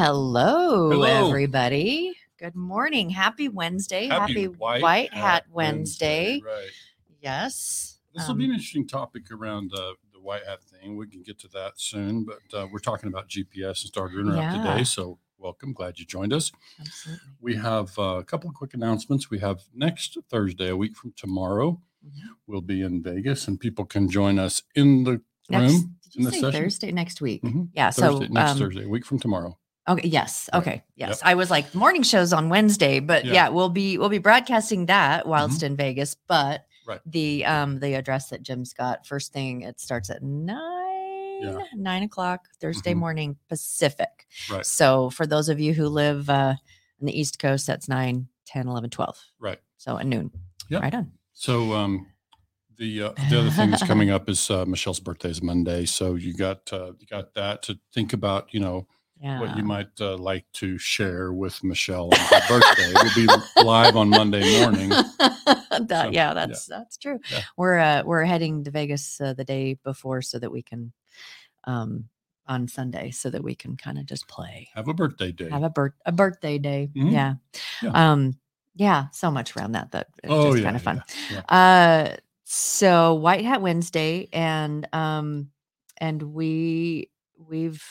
Hello, Hello. everybody. Good morning. Happy Wednesday. Happy, White, Hat, Wednesday. Right. Yes. This will be Um, an interesting topic around uh, the white hat thing. We can get to that soon, but uh, we're talking about GPS and starter interrupt Yeah. today. So welcome. Glad you joined us. absolutely. We have uh, a couple of quick announcements. We have next Thursday, a week from tomorrow, Mhm. we'll be in Vegas and people can join us in the Next, room did in you the say session. Thursday next week? Mhm. Yeah. So Thursday, next um, Thursday, a week from tomorrow. Okay. Yes. Right. Okay. Yes. I was like morning shows on Wednesday, but Yeah. yeah. we'll be we'll be broadcasting that whilst in Vegas. But Right. the um the address that Jim's got first thing it starts at nine nine o'clock Thursday Mhm. morning Pacific. Right. So for those of you who live uh on the East Coast, that's 9, 10, 11, 12. Right. So at noon. Yep. Right on. So um, the uh, the other thing that's coming up is uh, Michelle's birthday is Monday, so you got uh, you got that to think about. You know Yeah. what you might uh, like to share with Michelle on her birthday. We'll be live on Monday morning. That- So, yeah, that's that's true. Yeah. We're uh, we're heading to Vegas uh, the day before so that we can um on Sunday so that we can kind of just play. Have a birthday day. Have a birth a birthday day. Mhm. Yeah. Yeah. Um yeah, so much around that that it's Oh, just yeah, kind of fun. yeah, Uh so White Hat Wednesday and um and we we've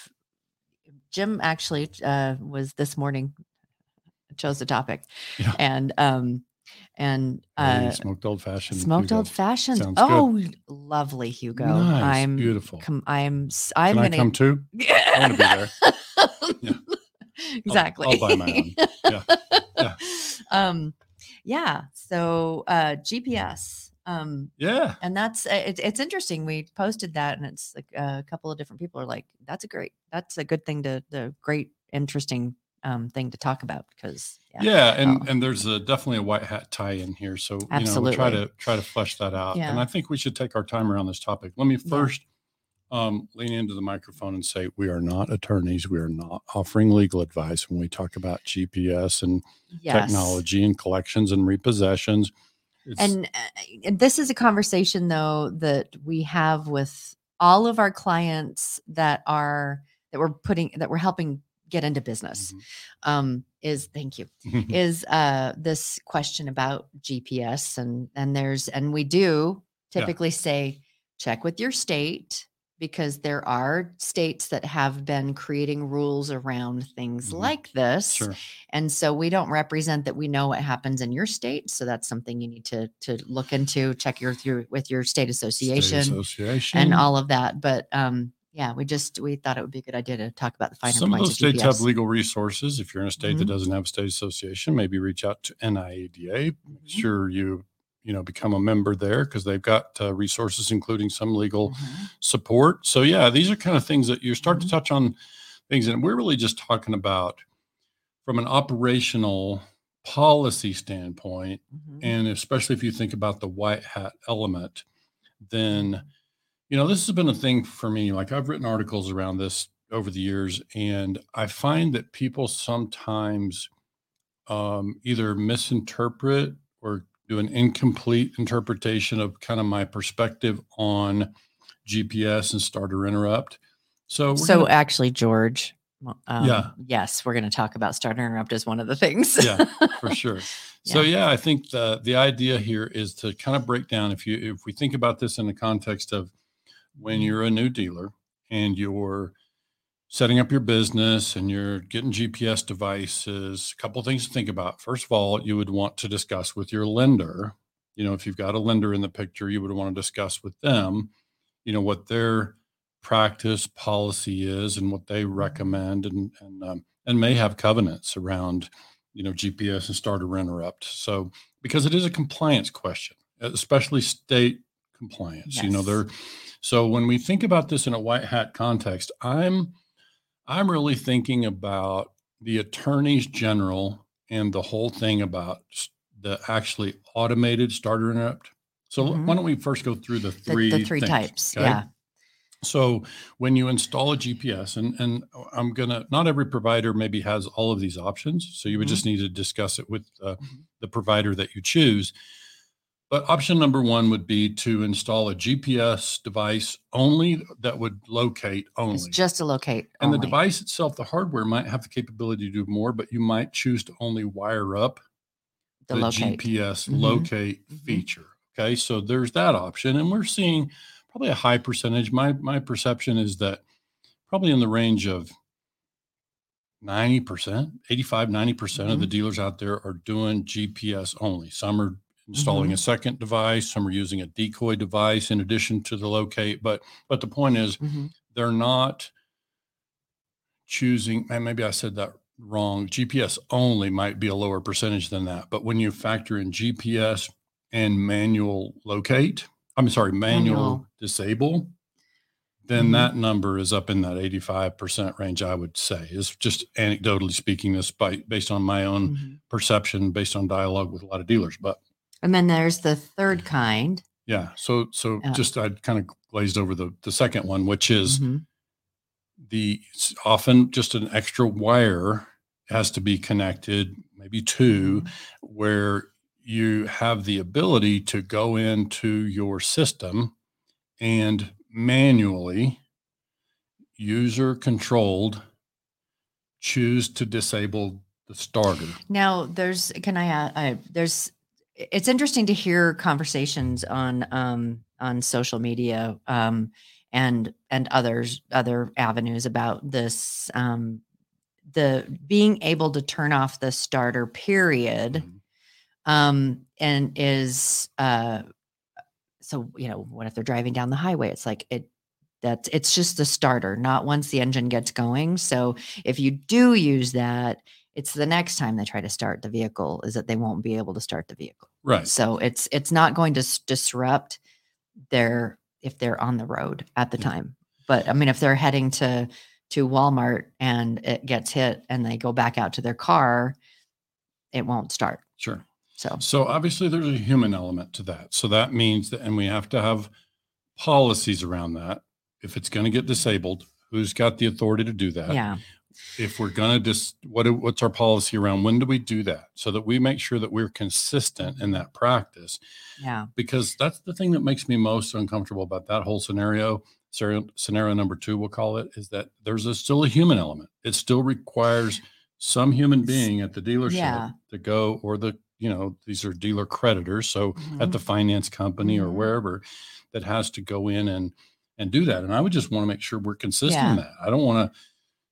Jim actually uh was this morning chose the topic Yeah. and um and Hey, uh smoked old fashioned. smoked old fashioned Sounds good. oh lovely hugo Nice, i'm beautiful. com- i'm i'm Can I gonna come too? I wanna be there. Yeah. exactly I'll buy my own. Yeah. Yeah. um yeah so uh gps um Yeah. and that's uh, it's it's interesting we posted that and it's like uh, a couple of different people are like that's a great that's a good thing to the great interesting um thing to talk about because yeah, Yeah, and Oh. and there's a, definitely a white hat tie in here, so you know we'll Absolutely. try to try to flesh that out. And I think we should take our time around this topic. Let me Yeah. first um, lean into the microphone and say we are not attorneys. We are not offering legal advice when we talk about GPS and yes. technology and collections and repossessions. It's, and, uh, and this is a conversation though that we have with all of our clients that are that we're putting that we're helping get into business Mhm. um is thank you is uh this question about gps and and there's and we do Yeah. typically say check with your state because there are states that have been creating rules around things Mhm. like this sure. and so we don't represent that we know what happens in your state. So that's something you need to to look into, check your through with your state State association association and all of that. But um yeah, we just we thought it would be a good idea to talk about the finer Some of those states have legal resources. If you're in a state that Mhm. doesn't have a state association, maybe reach out to NIADA. Make Mhm. sure you you know become a member there because they've got uh, resources, including some legal Mhm. support. So yeah, these are kind of things that you start Mhm. to touch on things, and we're really just talking about from an operational policy standpoint, Mhm. and especially if you think about the white hat element, then you know this has been a thing for me. Like I've written articles around this over the years, and I find that people sometimes um, either misinterpret or do an incomplete interpretation of kind of my perspective on GPS and starter interrupt. So, So gonna- actually, George. Um, Yeah. Yes, we're going to talk about starter interrupt as one of the things. Yeah, for sure. So yeah, I think the the idea here is to kind of break down if you if we think about this in the context of when you're a new dealer and you're setting up your business and you're getting GPS devices, a couple things to think about. First of all, you would want to discuss with your lender. You know, if you've got a lender in the picture, you would want to discuss with them, you know, what their practice policy is and what they recommend and and um, and may have covenants around you know GPS and starter interrupt. So because it is a compliance question, especially state compliance, you know, Yes. they're so when we think about this in a white hat context, I'm I'm really thinking about the attorneys general and the whole thing about the actually automated starter interrupt. So Mhm. why don't we first go through the The, three the three things, types. okay? Yeah. So when you install a GPS, and and I'm gonna not every provider maybe has all of these options, so you would Mhm. just need to discuss it with uh, Mhm. the provider that you choose. But option number one would be to install a GPS device only that would locate only. It's just to locate. and only. the device itself, the hardware might have the capability to do more, but you might choose to only wire up The the locate. GPS Mhm. locate Mhm. feature. Okay, so there's that option, and we're seeing probably a high percentage. My my perception is that probably in the range of 90%, 85, 90% of the dealers out there are doing GPS only. Some are installing a second device, some are using a decoy device in addition to the locate. But but the point is Mhm. they're not choosing and maybe i said that wrong gps only might be a lower percentage than that but when you factor in gps and manual locate i'm sorry manual, Manual. disable then Mhm. that number is up in that 85% range i would say is just anecdotally speaking this by based on my own Mhm. perception based on dialogue with a lot of dealers but And then there's the third kind. yeah so so Yeah. just i kind of glazed over the the second one which is Mhm. the often just an extra wire has to be connected, maybe 2 Mhm. where you have the ability to go into your system and manually, user controlled, choose to disable the starter. Now, there's can I add? I, there's it's interesting to hear conversations on um on social media um and and others other avenues about this um the being able to turn off the starter period Mhm. um and is uh so you know what if they're driving down the highway it's like it that's it's just the starter not once the engine gets going so if you do use that it's the next time they try to start the vehicle is that they won't be able to start the vehicle Right. so it's it's not going to s- disrupt their if they're on the road at the Yeah. time but i mean if they're heading to to walmart and it gets hit and they go back out to their car it won't start Sure. so So obviously there's a human element to that. So that means that, and we have to have policies around that. If it's going to get disabled, who's got the authority to do that? yeah If we're going to just, what, what's our policy around when do we do that? So that we make sure that we're consistent in that practice, yeah because that's the thing that makes me most uncomfortable about that whole scenario. Scenario, scenario number two, we'll call it, is that there's a, still a human element. It still requires some human being at the dealership Yeah. to go, or the, you know, these are dealer creditors. So at Mhm. the finance company or Mhm. wherever that has to go in and and do that. And I would just want to make sure we're consistent in that. I don't want to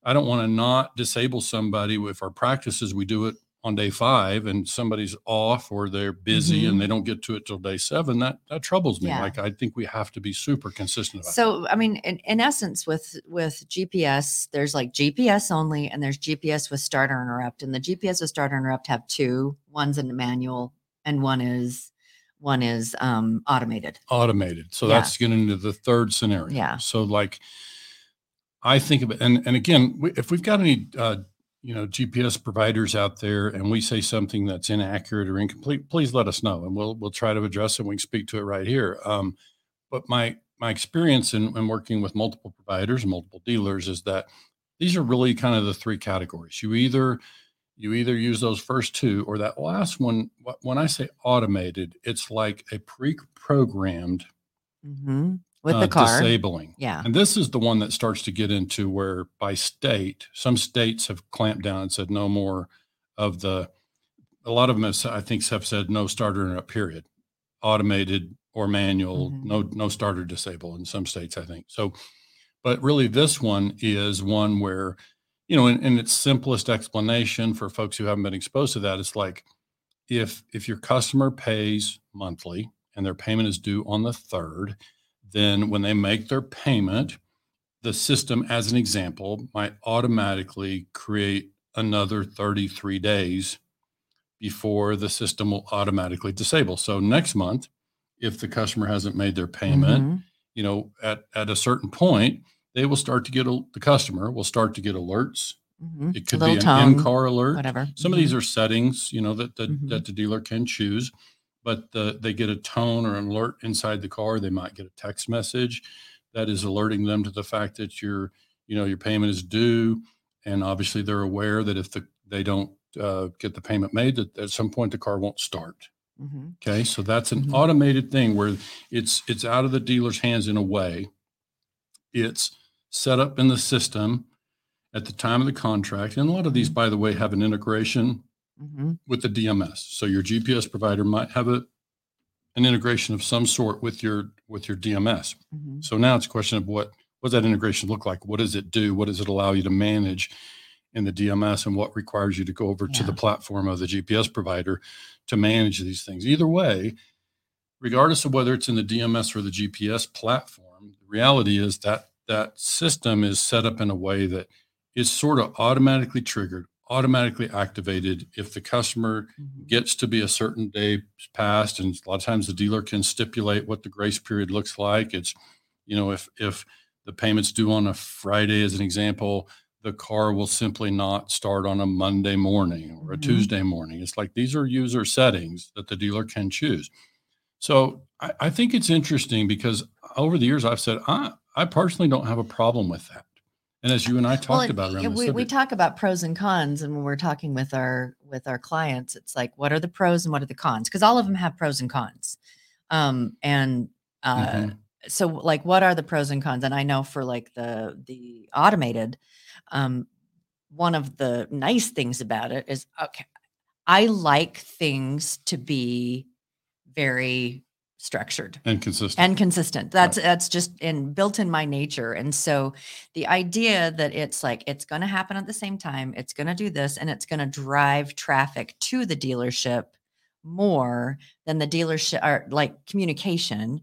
I don't want to not disable somebody if our practices we do it on day five and somebody's off or they're busy Mhm. and they don't get to it till day seven. That that troubles me. Yeah. Like I think we have to be super consistent about that. So, I mean, in, in essence, with with GPS, there's like GPS only, and there's GPS with starter interrupt. And the GPS with starter interrupt have two. One's in the manual, and one is one is um, automated. automated. So Yeah. that's getting into the third scenario. Yeah. So like, I think of it, and and again, we, if we've got any, uh, you know, GPS providers out there, and we say something that's inaccurate or incomplete, please let us know, and we'll we'll try to address it. We can speak to it right here. Um, but my my experience in, in working with multiple providers multiple dealers is that these are really kind of the three categories. You either you either use those first two or that last one. When I say automated, it's like a pre-programmed hmm With uh, the car. disabling. Yeah. And this is the one that starts to get into where by state, some states have clamped down and said no more of the, a lot of them have, I think have said no starter in a period, automated or manual, Mhm. no, no starter disable in some states, I think. So, but really this one is one where, you know, in, in its simplest explanation for folks who haven't been exposed to that, it's like if, if your customer pays monthly and their payment is due on the third, then when they make their payment, the system, as an example, might automatically create another 33 days before the system will automatically disable. So next month, if the customer hasn't made their payment, Mhm. you know, at, at a certain point, they will start to get, a, the customer will start to get alerts. Mhm. It could be an tone, in-car alert. whatever. Some of these are settings, you know, that the, Mhm. that the dealer can choose, but the, they get a tone or an alert inside the car. They might get a text message that is alerting them to the fact that your, you know, your payment is due. And obviously they're aware that if the, they don't uh, get the payment made, that at some point the car won't start. Mm-hmm. Okay, so that's an mm-hmm. automated thing where it's it's out of the dealer's hands in a way. It's set up in the system at the time of the contract, and a lot of these, mm-hmm. by the way, have an integration mm-hmm. with the DMS. So your GPS provider might have a an integration of some sort with your with your DMS. Mm-hmm. So now it's a question of what what does that integration look like? What does it do? What does it allow you to manage in the DMS, and what requires you to go over yeah. to the platform of the GPS provider to manage these things? Either way, regardless of whether it's in the DMS or the GPS platform, the reality is that that system is set up in a way that is sort of automatically triggered automatically activated if the customer mm-hmm. gets to be a certain day past and a lot of times the dealer can stipulate what the grace period looks like it's you know if if the payments due on a friday as an example the car will simply not start on a monday morning or a mm-hmm. tuesday morning it's like these are user settings that the dealer can choose so I, I think it's interesting because over the years i've said i i personally don't have a problem with that and as you and I talked well, about around we, we talk about pros and cons, and when we're talking with our with our clients, it's like what are the pros and what are the cons? Because all of them have pros and cons. Um, and uh, mm-hmm. so like what are the pros and cons? And I know for like the the automated, um, one of the nice things about it is okay, I like things to be very structured and consistent and consistent that's right. that's just in built in my nature and so the idea that it's like it's going to happen at the same time it's going to do this and it's going to drive traffic to the dealership more than the dealership or like communication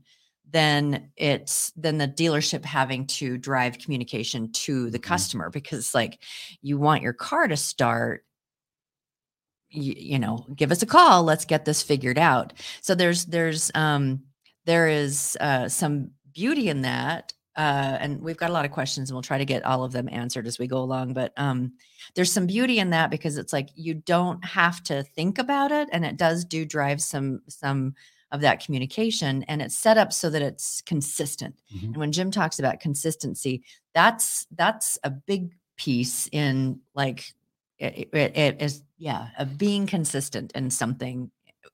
then it's then the dealership having to drive communication to the mm-hmm. customer because like you want your car to start you, you know give us a call let's get this figured out so there's there's um there is uh some beauty in that uh, and we've got a lot of questions and we'll try to get all of them answered as we go along but um, there's some beauty in that because it's like you don't have to think about it and it does do drive some some of that communication and it's set up so that it's consistent mm-hmm. and when jim talks about consistency that's that's a big piece in like it, it, it is yeah of being consistent in something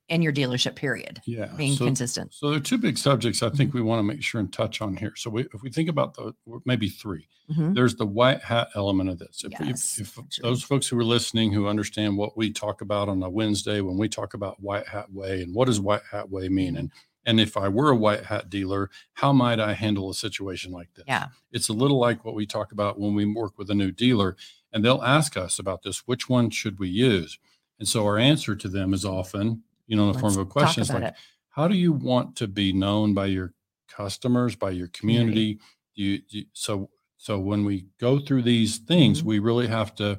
in your dealership period yeah being so, consistent so there are two big subjects i think mm-hmm. we want to make sure and touch on here so we, if we think about the maybe 3 mm-hmm. there's the white hat element of this if, yes, if, if those folks who are listening who understand what we talk about on a wednesday when we talk about white hat way and what does white hat way mean mm-hmm. and and if I were a white hat dealer, how might I handle a situation like this? Yeah. It's a little like what we talk about when we work with a new dealer and they'll ask us about this which one should we use? And so our answer to them is often you know in the Let's form of a question is like it. how do you want to be known by your customers by your community? You, you, so so when we go through these things mm-hmm. we really have to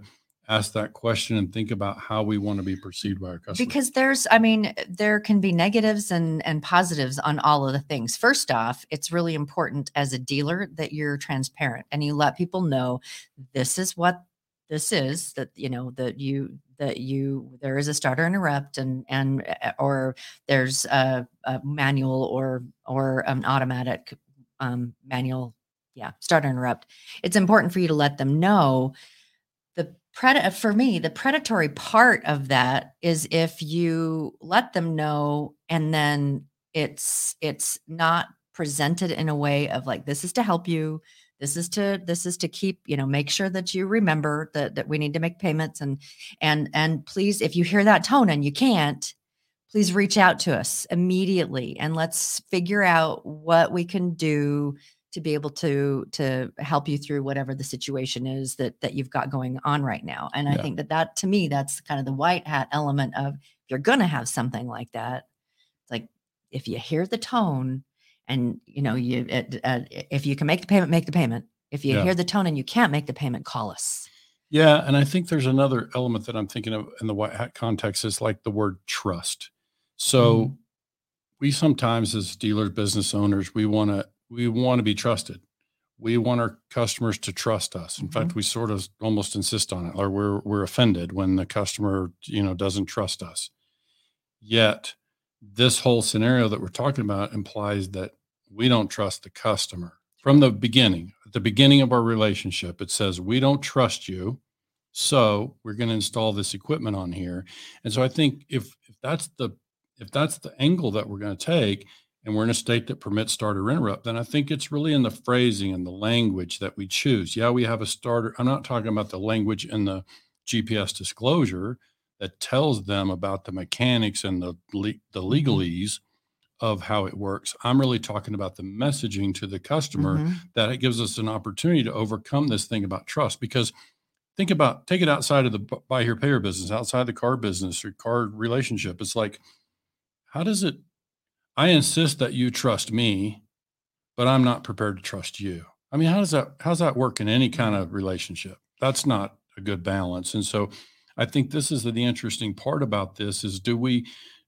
ask that question and think about how we want to be perceived by our customers. Because there's i mean there can be negatives and and positives on all of the things. First off it's really important as a dealer that you're transparent and you let people know this is what this is that you know that you that you there is a starter interrupt and and eh, or there's a, a manual or or an automatic um, manual yeah starter interrupt it's important for you to let them know the pred for me the predatory part of that is if you let them know and then it's it's not presented in a way of like this is to help you this is to this is to keep you know make sure that you remember that that we need to make payments and and and please if you hear that tone and you can't please reach out to us immediately and let's figure out what we can do to be able to to help you through whatever the situation is that that you've got going on right now and yeah. i think that that to me that's kind of the white hat element of if you're going to have something like that it's like if you hear the tone and you know you uh, if you can make the payment make the payment if you yeah. hear the tone and you can't make the payment call us yeah and i think there's another element that i'm thinking of in the white hat context is like the word trust so mm. we sometimes as dealers business owners we want to we want to be trusted we want our customers to trust us in mm-hmm. fact we sort of almost insist on it or we're we're offended when the customer you know doesn't trust us yet this whole scenario that we're talking about implies that we don't trust the customer from the beginning. At the beginning of our relationship, it says, We don't trust you. So we're going to install this equipment on here. And so I think if, if that's the if that's the angle that we're going to take, and we're in a state that permits starter interrupt, then I think it's really in the phrasing and the language that we choose. Yeah, we have a starter. I'm not talking about the language in the GPS disclosure that tells them about the mechanics and the the mm-hmm. legalese of how it works. I'm really talking about the messaging to the customer mm-hmm. that it gives us an opportunity to overcome this thing about trust. Because think about take it outside of the buy here pay here business, outside the car business or car relationship. It's like, how does it? I insist that you trust me, but I'm not prepared to trust you. I mean, how does that how's that work in any kind of relationship? That's not a good balance. And so I think this is the, the interesting part about this is do we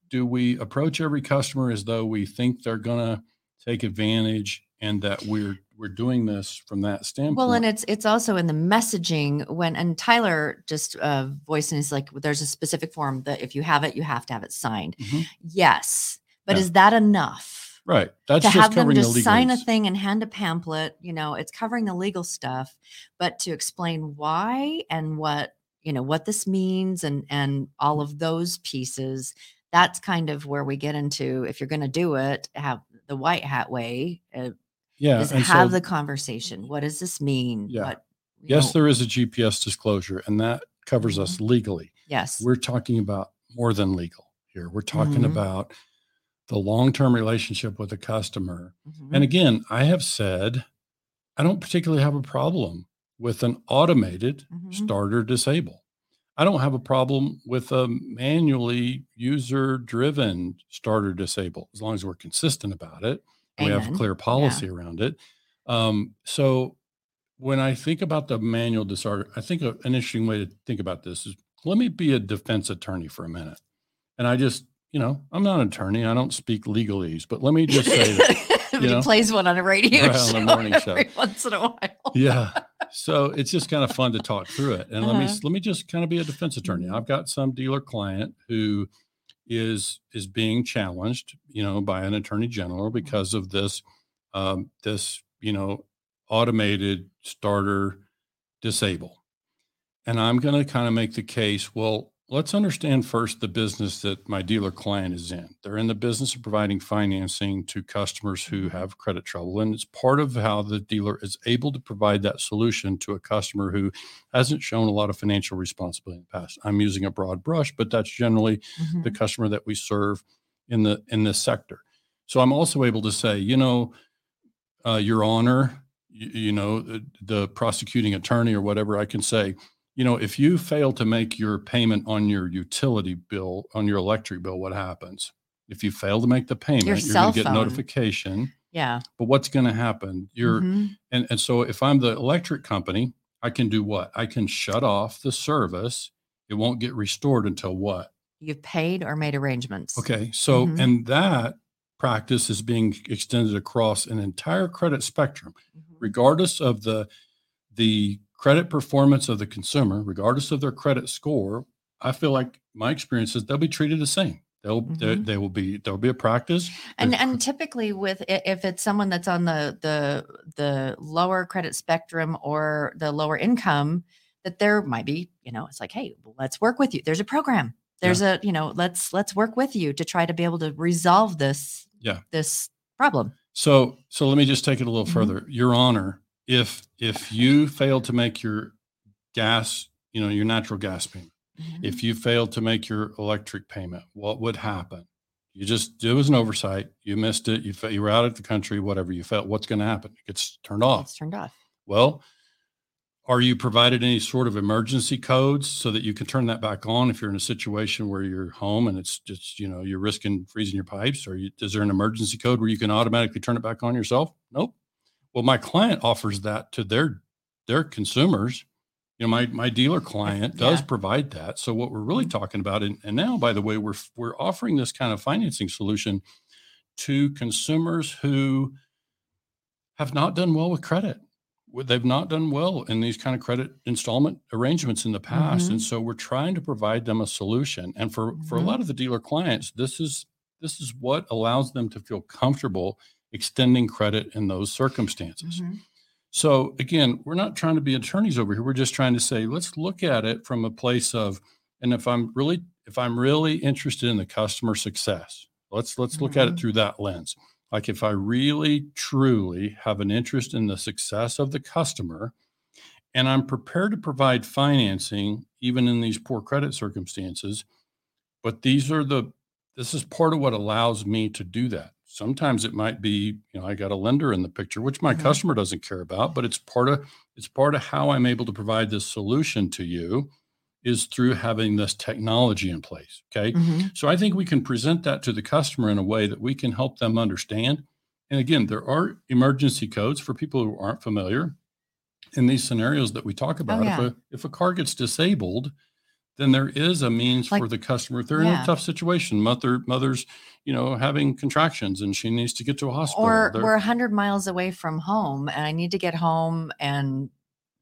do we approach every customer as though we think they're going to take advantage and that we're we're doing this from that standpoint. Well, and it's it's also in the messaging when and Tyler just uh voicing is like there's a specific form that if you have it, you have to have it signed. Mm-hmm. Yes, but yeah. is that enough? Right. That's to have them just sign a thing and hand a pamphlet. You know, it's covering the legal stuff, but to explain why and what you know what this means and and all of those pieces that's kind of where we get into if you're going to do it have the white hat way uh, yeah is have so, the conversation. what does this mean? Yeah. What, yes know, there is a gps disclosure and that covers mm-hmm. us legally. Yes. We're talking about more than legal here. We're talking mm-hmm. about the long-term relationship with the customer. Mm-hmm. and again i have said i don't particularly have a problem with an automated mm-hmm. starter disable I don't have a problem with a manually user driven starter disable as long as we're consistent about it. And we have a clear policy yeah. around it. Um, so when I think about the manual disarter, I think a, an interesting way to think about this is let me be a defense attorney for a minute. And I just, you know, I'm not an attorney. I don't speak legalese, but let me just say that. he know, plays one on a radio right, show on a morning show every once in a while. yeah so it's just kind of fun to talk through it. And uh-huh. let me uh-huh. let me just kind of be a defense attorney. I've got some dealer client who is is being challenged, you know, by an attorney general mm-hmm. because of this um, this you know automated starter disable. And I'm going to kind of make the case. Well, let's understand first the business that my dealer client is in. They're in the business of providing financing to customers who mm-hmm. have credit trouble. And it's part of how the dealer is able to provide that solution to a customer who hasn't shown a lot of financial responsibility in the past. I'm using a broad brush, but that's generally mm-hmm. the customer that we serve in the in this sector. So I'm also able to say, you know, uh, Your Honor, you, you know, the, the prosecuting attorney or whatever, I can say, you know, if you fail to make your payment on your utility bill, on your electric bill, what happens? If you fail to make the payment, your you're going to get notification. Yeah. But what's going to happen? You're, mm-hmm. and, and so if I'm the electric company, I can do what? I can shut off the service. It won't get restored until what? You've paid or made arrangements. Okay. So, mm-hmm. and that practice is being extended across an entire credit spectrum, mm-hmm. regardless of the, the credit performance of the consumer, regardless of their credit score, I feel like my experience is they'll be treated the same. They'll mm-hmm. they, they, will be there'll be a practice. And and typically with if it's someone that's on the the the lower credit spectrum or the lower income, that there might be you know it's like hey let's work with you. There's a program. There's yeah. a you know let's let's work with you to try to be able to resolve this yeah this problem. So so let me just take it a little mm-hmm. further. Your Honor, if if you fail to make your gas, you know, your natural gas payment, mm-hmm. if you failed to make your electric payment, what would happen? You just it was an oversight. You missed it. You you were out of the country. Whatever you felt, what's going to happen? It gets turned off. It's turned off. Well, are you provided any sort of emergency codes so that you can turn that back on if you're in a situation where you're home and it's just you know you're risking freezing your pipes? Or you, is there an emergency code where you can automatically turn it back on yourself? Nope. Well, my client offers that to their their consumers. You know, my my dealer client does yeah. provide that. So what we're really mm-hmm. talking about, and, and now, by the way, we're we're offering this kind of financing solution to consumers who have not done well with credit. They've not done well in these kind of credit installment arrangements in the past, mm-hmm. and so we're trying to provide them a solution. And for mm-hmm. for a mm-hmm. lot of the dealer clients, this is this is what allows them to feel comfortable extending credit in those circumstances. Mm-hmm. So again, we're not trying to be attorneys over here. We're just trying to say, let's look at it from a place of, and if I'm really, if I'm really interested in the customer success, let's let's look mm-hmm. at it mm-hmm. through that lens. Like if I really truly have an interest in the success of the customer and I'm prepared to provide financing even in these poor credit circumstances, but these are the this is part of what allows me to do that. Sometimes it might be, you know, I got a lender in the picture, which my mm-hmm. customer doesn't care about, but it's part of it's part of how I'm able to provide this solution to you is through having this technology in place. Okay. Mm-hmm. So I think we can present that to the customer in a way that we can help them understand. And again, there are emergency codes for people who aren't familiar in these scenarios that we talk oh, about. Oh, yeah. If a if a car gets disabled, then there is a means like, for the customer. If they're yeah. in a tough situation, mother mother's, you know, having contractions and she needs to get to a hospital. Or we're hundred miles away from home and I need to get home and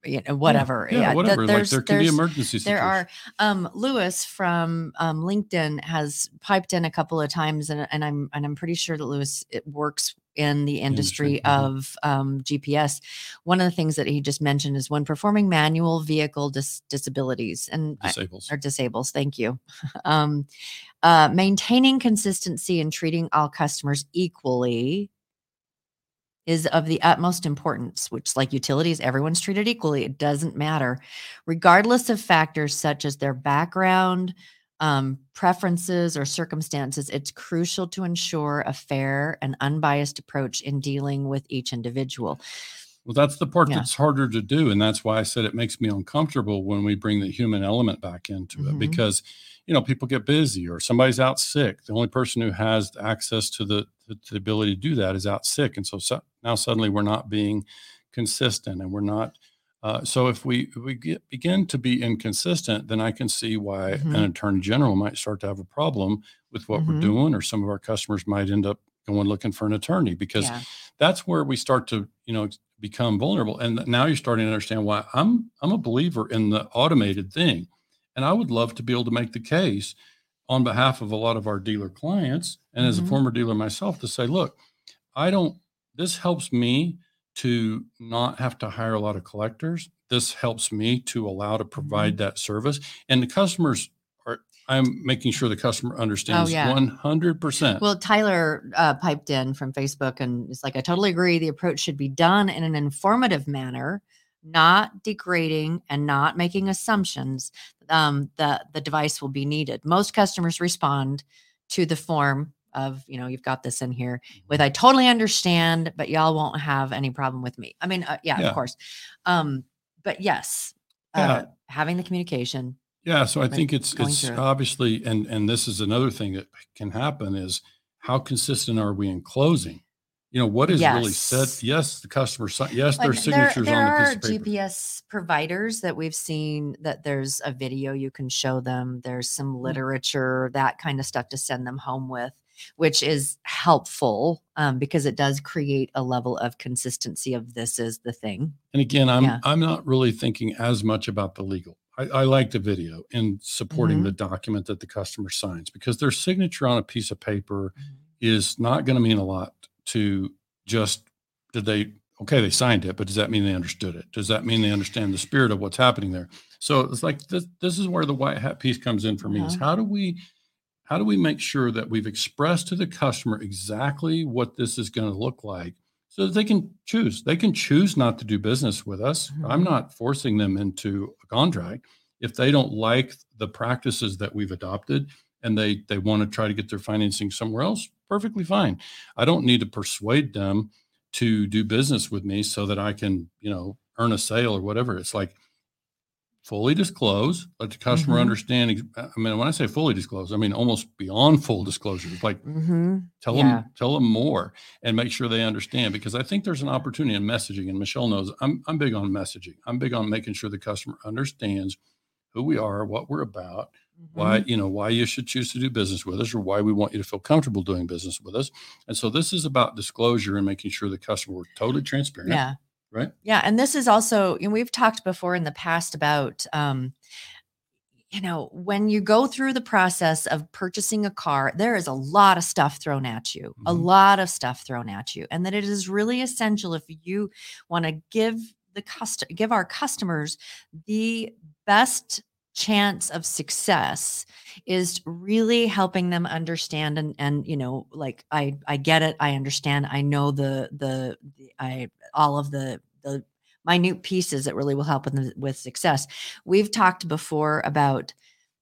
you know whatever yeah, yeah whatever like there can be emergencies there are um lewis from um linkedin has piped in a couple of times and, and i'm and i'm pretty sure that lewis it works in the industry mm-hmm. of um, gps one of the things that he just mentioned is when performing manual vehicle dis- disabilities and disables or disables thank you um uh maintaining consistency and treating all customers equally is of the utmost importance, which, like utilities, everyone's treated equally. It doesn't matter, regardless of factors such as their background, um, preferences, or circumstances. It's crucial to ensure a fair and unbiased approach in dealing with each individual. Well, that's the part yeah. that's harder to do. And that's why I said it makes me uncomfortable when we bring the human element back into mm-hmm. it because you know people get busy or somebody's out sick the only person who has access to the, to the ability to do that is out sick and so, so now suddenly we're not being consistent and we're not uh, so if we if we get, begin to be inconsistent then i can see why mm-hmm. an attorney general might start to have a problem with what mm-hmm. we're doing or some of our customers might end up going looking for an attorney because yeah. that's where we start to you know become vulnerable and now you're starting to understand why i'm i'm a believer in the automated thing and I would love to be able to make the case on behalf of a lot of our dealer clients and mm-hmm. as a mm-hmm. former dealer myself to say, look, I don't, this helps me to not have to hire a lot of collectors. This helps me to allow to provide mm-hmm. that service. And the customers are, I'm making sure the customer oh, understands oh, yeah. 100%. Well, Tyler uh, piped in from Facebook and it's like, I totally agree. The approach should be done in an informative manner not degrading and not making assumptions um, the the device will be needed most customers respond to the form of you know you've got this in here with mm-hmm. i totally understand but y'all won't have any problem with me. I mean uh, yeah, yeah, of course. Um but yes uh, having the communication yeah so i think it's it's obviously and and this is another thing that can happen is how consistent are we in closing? You know what is really said yes. the customer yes their signatures there, there on the piece of paper. gps providers that we've seen that there's a video you can show them. There's some mm. literature that kind of stuff to send them home with which is helpful um, because it does create a level of consistency of this is the thing and again i'm yeah. i'm not really thinking as much about the legal I, I like the video in supporting mm-hmm. the document that the customer signs because their signature on a piece of paper mm-hmm. is not going to mean a lot to just did they okay they signed it but does that mean they understood it does that mean they understand the spirit of what's happening there so it's like this this is where the white hat piece comes in for me uh-huh. is how do we how do we make sure that we've expressed to the customer exactly what this is going to look like so that they can choose they can choose not to do business with us mm-hmm. i'm not forcing them into a contract if they don't like the practices that we've adopted and they they want to try to get their financing somewhere else perfectly fine. I don't need to persuade them to do business with me so that I can, you know, earn a sale or whatever. It's like fully disclose, let the customer mm-hmm. understand. I mean, when I say fully disclose, I mean almost beyond full disclosure. It's like mm-hmm. tell yeah. them, tell them more, and make sure they understand. Because I think there's an opportunity in messaging, and Michelle knows I'm I'm big on messaging. I'm big on making sure the customer understands who we are, what we're about, mm-hmm. why you know why you should choose to do business with us or why we want you to feel comfortable doing business with us and so this is about disclosure and making sure the customer is totally transparent yeah right yeah and this is also and we've talked before in the past about um you know, when you go through the process of purchasing a car, there is a lot of stuff thrown at you, mm-hmm. a lot of stuff thrown at you. And that it is really essential if you want to give the cust give our customers the best chance of success is really helping them understand and and you know like i i get it i understand i know the the, the i all of the the minute pieces that really will help with, with success. We've talked before about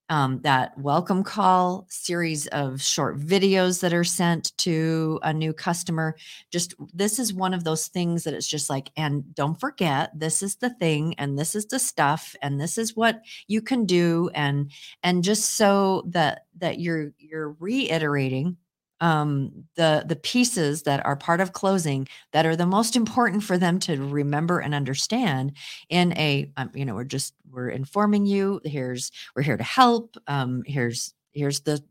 um, that welcome call series of short videos that are sent to a new customer. Just this is one of those things that it's just like, and don't forget, this is the thing, and this is the stuff, and this is what you can do, and and just so that that you're you're reiterating um, the the pieces that are part of closing that are the most important for them to remember and understand in a um, you know we're just we're informing you here's we're here to help um, here's here's the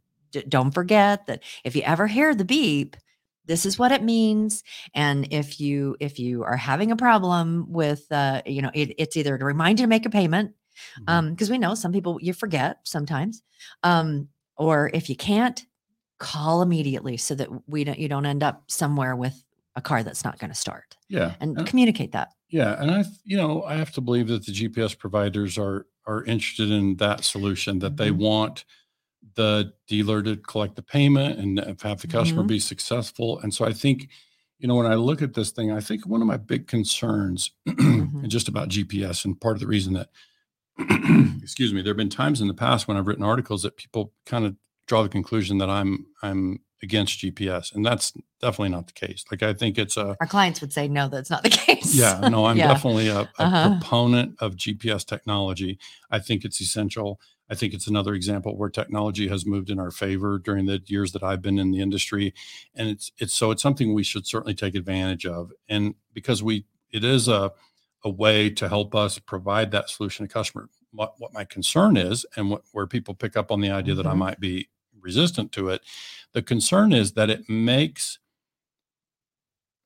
don't forget that if you ever hear the beep this is what it means and if you if you are having a problem with uh you know it, it's either to remind you to make a payment mm-hmm. um because we know some people you forget sometimes um or if you can't call immediately so that we don't you don't end up somewhere with a car that's not going to start. Yeah. And, and communicate that. Yeah, and I you know, I have to believe that the GPS providers are are interested in that solution that mm-hmm. they want the dealer to collect the payment and have the customer mm-hmm. be successful. And so I think you know, when I look at this thing, I think one of my big concerns mm-hmm. just about GPS and part of the reason that excuse me, there have been times in the past when I've written articles that people kind of draw the conclusion that I'm I'm against GPS, and that's definitely not the case. Like I think it's a our clients would say no, that's not the case. yeah, no, I'm yeah. definitely a, a uh-huh. proponent of GPS technology. I think it's essential. I think it's another example where technology has moved in our favor during the years that I've been in the industry, and it's it's so it's something we should certainly take advantage of, and because we it is a a way to help us provide that solution to customer. What, what my concern is, and what, where people pick up on the idea mm-hmm. that I mm-hmm. might be resistant to it. The concern is that it makes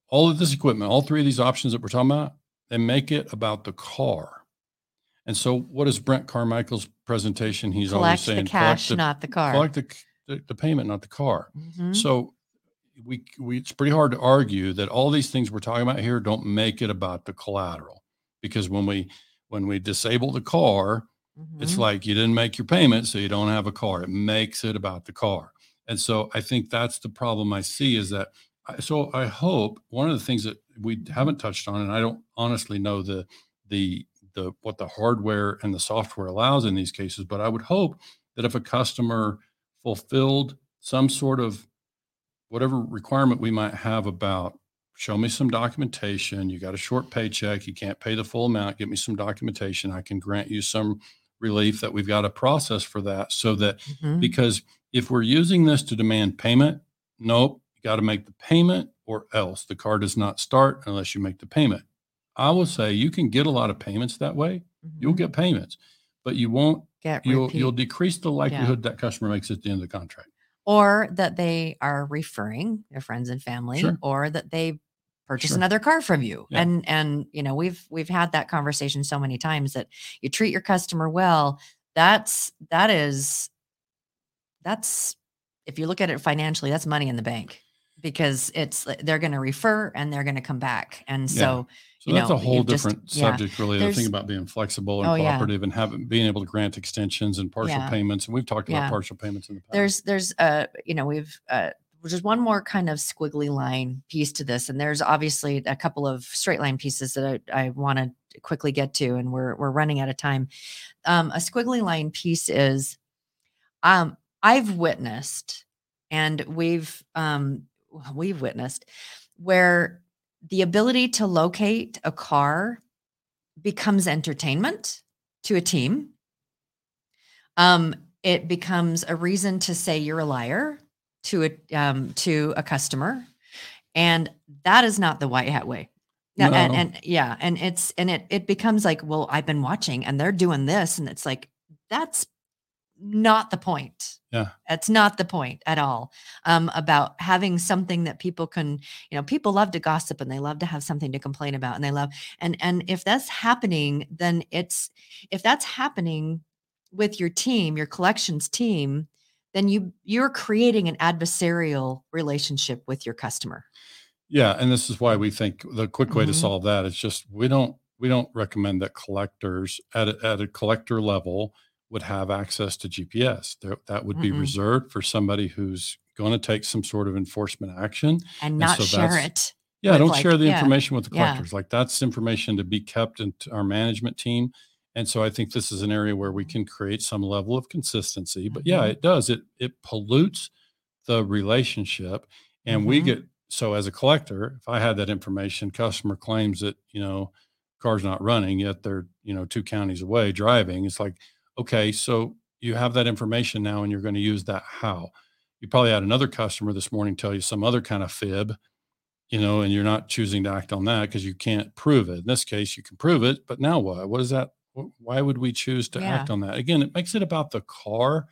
all of this equipment, all three of these options that we're talking about, they make it about the car. And so, what is Brent Carmichael's presentation? He's collect always saying, the cash, the, not the car. Collect the, the, the payment, not the car. Mm-hmm. So, we, we it's pretty hard to argue that all these things we're talking about here don't make it about the collateral because when we when we disable the car Mm-hmm. It's like you didn't make your payment, so you don't have a car. It makes it about the car. And so I think that's the problem I see is that. So I hope one of the things that we haven't touched on, and I don't honestly know the the the what the hardware and the software allows in these cases, but I would hope that if a customer fulfilled some sort of whatever requirement we might have about show me some documentation you got a short paycheck you can't pay the full amount give me some documentation i can grant you some relief that we've got a process for that so that mm-hmm. because if we're using this to demand payment, nope, you got to make the payment or else the car does not start unless you make the payment. I will say you can get a lot of payments that way. Mm-hmm. You'll get payments, but you won't get you'll repeat. you'll decrease the likelihood yeah. that customer makes it at the end of the contract. Or that they are referring their friends and family, sure. or that they purchase sure. another car from you yeah. and and you know we've we've had that conversation so many times that you treat your customer well that's that is that's if you look at it financially that's money in the bank because it's they're going to refer and they're going to come back and so yeah. So that's know, a whole different just, subject, yeah. really. The thing about being flexible and oh, cooperative yeah. and having being able to grant extensions and partial yeah. payments. And we've talked about partial payments in the past. There's, there's, uh, you know, we've uh, just one more kind of squiggly line piece to this. And there's obviously a couple of straight line pieces that I, I want to quickly get to, and we're we're running out of time. Um, a squiggly line piece is um, I've witnessed, and we've um, we've witnessed where the ability to locate a car becomes entertainment to a team. Um, it becomes a reason to say you're a liar to a um, to a customer, and that is not the white hat way. No. And, and yeah, and it's and it it becomes like, well, I've been watching and they're doing this, and it's like that's not the point. Yeah. That's not the point at all. Um, about having something that people can, you know, people love to gossip and they love to have something to complain about and they love and and if that's happening, then it's if that's happening with your team, your collections team, then you you're creating an adversarial relationship with your customer. Yeah, and this is why we think the quick way mm-hmm. to solve that is just we don't we don't recommend that collectors at a, at a collector level would have access to GPS. There, that would be reserved for somebody who's going to take some sort of enforcement action and not so share it. Yeah, don't like, share the yeah, information with the collectors. Yeah. Like that's information to be kept in our management team. And so I think this is an area where we can create some level of consistency. But yeah, mm-hmm. it does. It it pollutes the relationship. And mm-hmm. we get so as a collector, if I had that information, customer claims that, you know, car's not running, yet they're, you know, two counties away driving. It's like, okay, so you have that information now and you're going to use that how? You probably had another customer this morning tell you some other kind of fib, you know, and you're not choosing to act on that because you can't prove it. In this case, you can prove it, but now what? What is that? Why would we choose to yeah. act on that? Again, it makes it about the car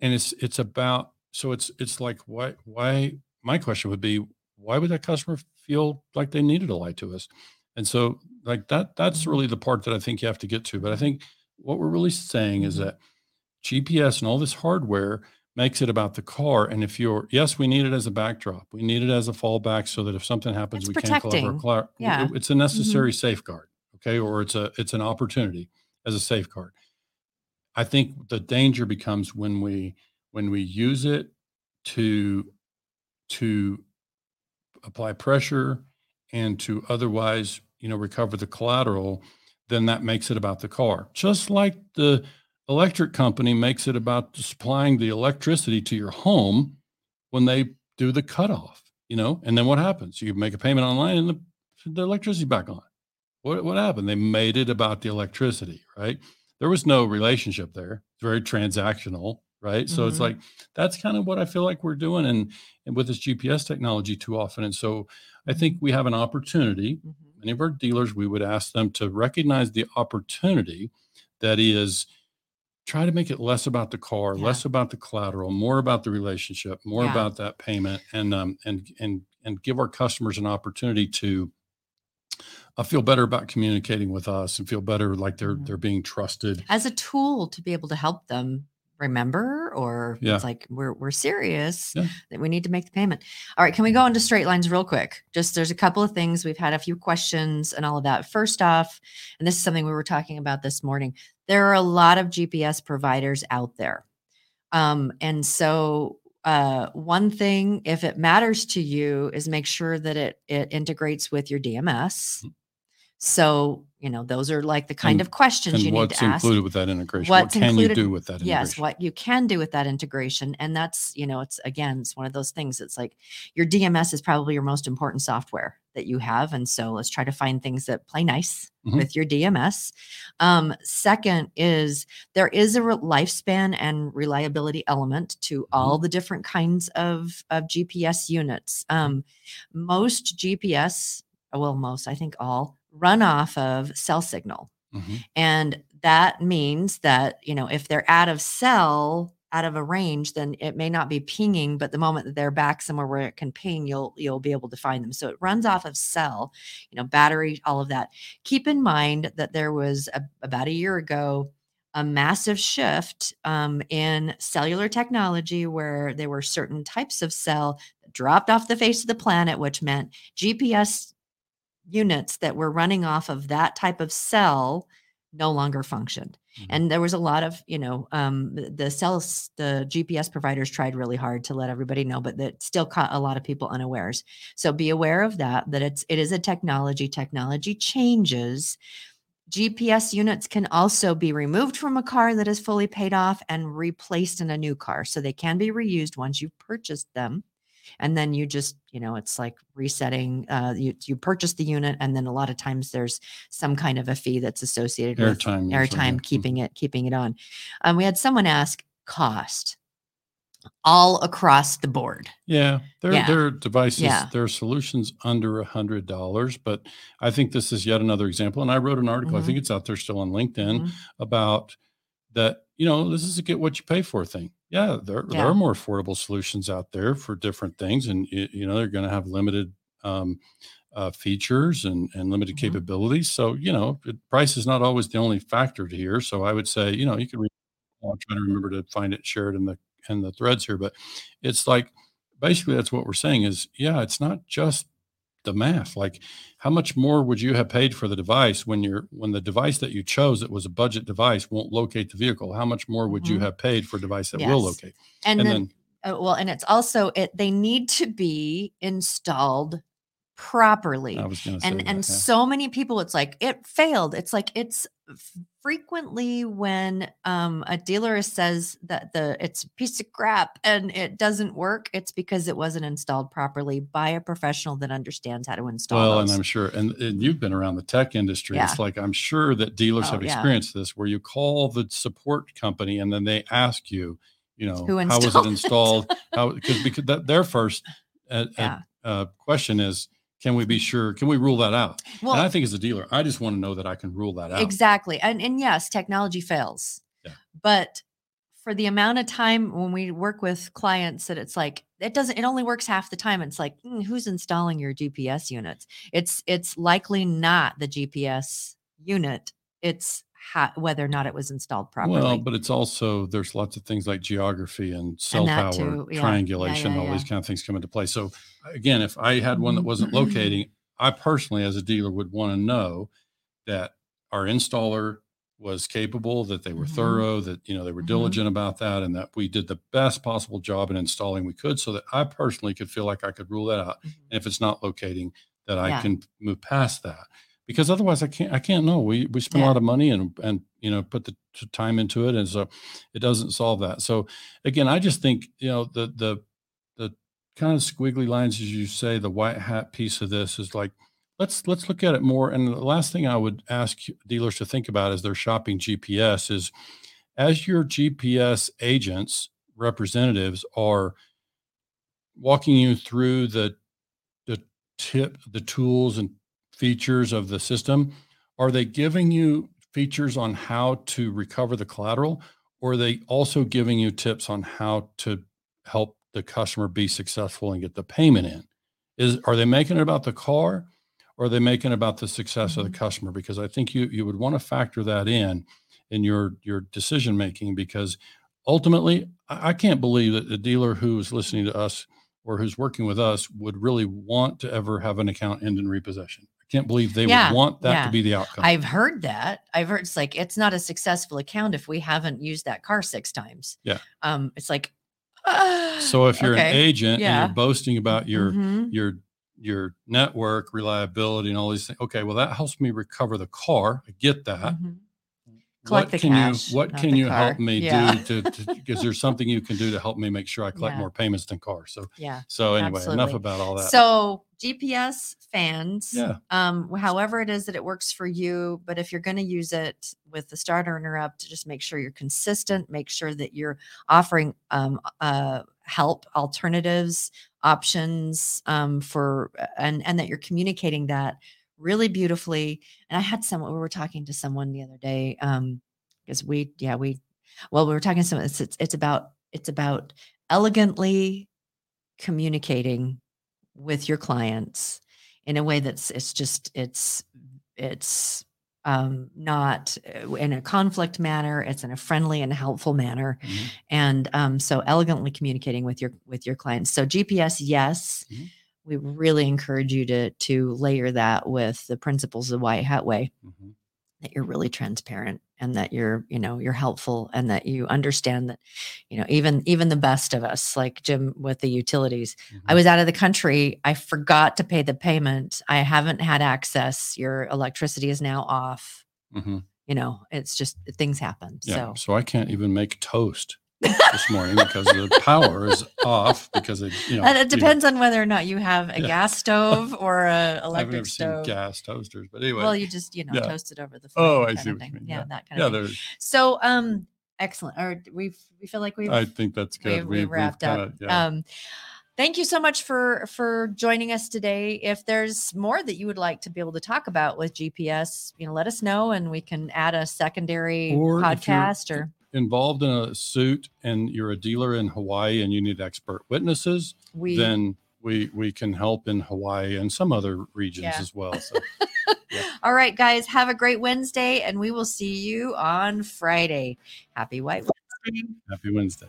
and it's it's about so it's it's like why why my question would be why would that customer feel like they needed to lie to us? And so like that that's mm-hmm. really the part that I think you have to get to. But I think what we're really saying is mm-hmm. that GPS and all this hardware makes it about the car. And if you're, yes, we need it as a backdrop. We need it as a fallback so that if something happens, it's we protecting. can't collaborate. our Yeah. It's a mm-hmm. necessary mm-hmm. safeguard. Okay. Or it's a, it's an opportunity as a safeguard. I think the danger becomes when we, when we use it to, to apply pressure and to otherwise, you know, recover the collateral, then that makes it about the car. Just like the electric company makes it about supplying the electricity to your home when they do the cutoff, you know, and then what happens? You make a payment online and the, the electricity back on. What, what happened? They made it about the electricity, right? There was no relationship there. It's very transactional, right? Mm-hmm. So it's mm-hmm. like that's kind of what I feel like we're doing and and with this GPS technology too often. And so I think we have an opportunity. Mm-hmm. Many of our dealers, we would ask them to recognize the opportunity that is try to make it less about the car, yeah. less about the collateral, more about the relationship, more yeah. about that payment, and um, and and and give our customers an opportunity to uh, feel better about communicating with us and feel better like they're mm-hmm. they're being trusted as a tool to be able to help them remember or yeah. it's like we're we're serious yeah. that we need to make the payment. All right, can we go into straight lines real quick? Just there's a couple of things we've had a few questions and all of that. First off, and this is something we were talking about this morning. There are a lot of GPS providers out there. Um, and so uh, one thing, if it matters to you, is make sure that it it integrates with your DMS. Mm-hmm. So, you know, those are like the kind and, of questions you need to ask. What's included with that integration? What's what can included, you do with that integration? Yes, what you can do with that integration. And that's, you know, it's again, it's one of those things. It's like your DMS is probably your most important software that you have. And so let's try to find things that play nice mm-hmm. with your DMS. Um, second is there is a re- lifespan and reliability element to mm-hmm. all the different kinds of, of GPS units. Um, most GPS, well, most, I think all, run off of cell signal. Mm-hmm. And that means that, you know, if they're out of cell, out of a range, then it may not be pinging, but the moment that they're back somewhere where it can ping, you'll you'll be able to find them. So it runs off of cell, you know, battery, all of that. Keep in mind that there was a, about a year ago a massive shift um, in cellular technology where there were certain types of cell that dropped off the face of the planet, which meant GPS units that were running off of that type of cell no longer functioned. Mm-hmm. And there was a lot of, you know, um, the, the cells, the GPS providers tried really hard to let everybody know, but that still caught a lot of people unawares. So be aware of that, that it's, it is a technology. Technology changes. GPS units can also be removed from a car that is fully paid off and replaced in a new car. So they can be reused once you've purchased them and then you just you know it's like resetting uh, you you purchase the unit and then a lot of times there's some kind of a fee that's associated airtime with airtime mm-hmm. keeping it keeping it on um, we had someone ask cost all across the board yeah their yeah. their devices yeah. their solutions under a hundred dollars but i think this is yet another example and i wrote an article mm-hmm. i think it's out there still on linkedin mm-hmm. about that you know this is a get what you pay for thing yeah, there there are more affordable solutions out there for different things, and you, you know they're going to have limited um, uh, features and and limited hmm capabilities. So you know, price is not always the only factor to here. So I would say you know you can. Re- I'll try to remember to find it, shared in the in the threads here, but it's like basically that's what we're saying is yeah, it's not just the math. Like, how much more would you have paid for the device when you're when the device that you chose that was a budget device won't locate the vehicle? How much more would you Mhm. have paid for a device that will locate? And, And then, uh, well, and it's also it they need to be installed properly. I was going to say and that, and yeah. so many people it's like it failed it's like it's frequently when um a dealer says that the it's a piece of crap and it doesn't work it's because it wasn't installed properly by a professional that understands how to install Well, and. I'm sure, and, and you've been around the tech industry. It's like I'm sure that dealers Oh, have yeah. experienced this, where you call the support company and then they ask you, you know, Who how was installed it it? installed? How because because that, their first uh, yeah uh, uh, question is, can we be sure? Can we rule that out? well and I think as a dealer, I just want to know that I can rule that out. Exactly. And and yes, technology fails. Yeah. But for the amount of time when we work with clients that it's like it doesn't it only works half the time it's like "Mm, who's installing your GPS units it's it's likely not the GPS unit it's ha- whether or not it was installed properly Well, but it's also there's lots of things like geography and cell that tower too, yeah. Yeah, triangulation, yeah, all these kind of things come into play. So again, if I had one that wasn't locating, I personally, as a dealer, would want to know that our installer was capable, that they were Mhm. thorough, that you know they were Mhm. diligent about that, and that we did the best possible job in installing we could, so that I personally could feel like I could rule that out. Mhm. And if it's not locating, that I Yeah. can move past that because otherwise I can't I can't know. We we spend a lot of money and and you know put the time into it, and so it doesn't solve that. So again, I just think you know the the the kind of squiggly lines as you say the white hat piece of this is like let's let's look at it more. And the last thing I would ask dealers to think about as they're shopping GPS is as your GPS agents representatives are walking you through the the tip the tools and features of the system. Are they giving you features on how to recover the collateral or are they also giving you tips on how to help the customer be successful and get the payment in? Is are they making it about the car or are they making it about the success of Mhm. the customer? Because i think you you would want to factor that in in your your decision making because ultimately I, can't believe that the dealer who is listening to us or who's working with us would really want to ever have an account end in repossession can't believe they Yeah, would want that yeah. to be the outcome I've heard that. I've heard it's like it's not a successful account if we haven't used that car six times. Yeah. Um, it's like ah, so if you're an agent Yeah. and you're boasting about your Mhm. your your network reliability and all these things okay well that helps me recover the car i get that Mhm. Collect what the can cash, you what can you car. help me Yeah. do to, to is there something you can do to help me make sure i collect Yeah. more payments than cars so Yeah. so anyway enough about all that So GPS fans, Yeah. um, however it is that it works for you, but if you're going to use it with the starter interrupt, just make sure you're consistent. Make sure that you're offering um, uh, help, alternatives, options um, for, and and that you're communicating that really beautifully. And I had someone we were talking to someone the other day um, because we, yeah, we, well, we were talking to someone. It's, it's it's about it's about elegantly communicating with your clients in a way that's it's just it's it's um not uh, in a conflict manner it's in a friendly and helpful manner Mhm. and um so elegantly communicating with your with your clients so gps yes Mhm. We really encourage you to to layer that with the principles of white hat way Mhm. that you're really transparent and that you're you know you're helpful and that you understand that you know even even the best of us like jim with the utilities. I Mhm. was out of the country. I forgot to pay the payment. I haven't had access. Your electricity is now off. Mhm. you know it's just things happen. Yeah. So so i can't even make toast this morning because the power is off because it you know and it you know, depends on whether or not you have a Yeah. gas stove or a I've never electric seen stove gas toasters but anyway well you just you know Yeah. toast it over the Oh, I see what you mean. yeah Yeah. that kind yeah of thing there's so um excellent or we we feel like we've i think that's good we've We've- we've wrapped up. kinda- yeah. Um, thank you so much for for joining us today. If there's more that you would like to be able to talk about with GPS, you know, let us know and we can add a secondary Or podcast or involved in a suit and you're a dealer in Hawaii and you need expert witnesses, we then we we can help in Hawaii and some other regions Yeah. as well. So All right, guys, have a great Wednesday and we will see you on Friday. Happy White Wednesday. happy Wednesday.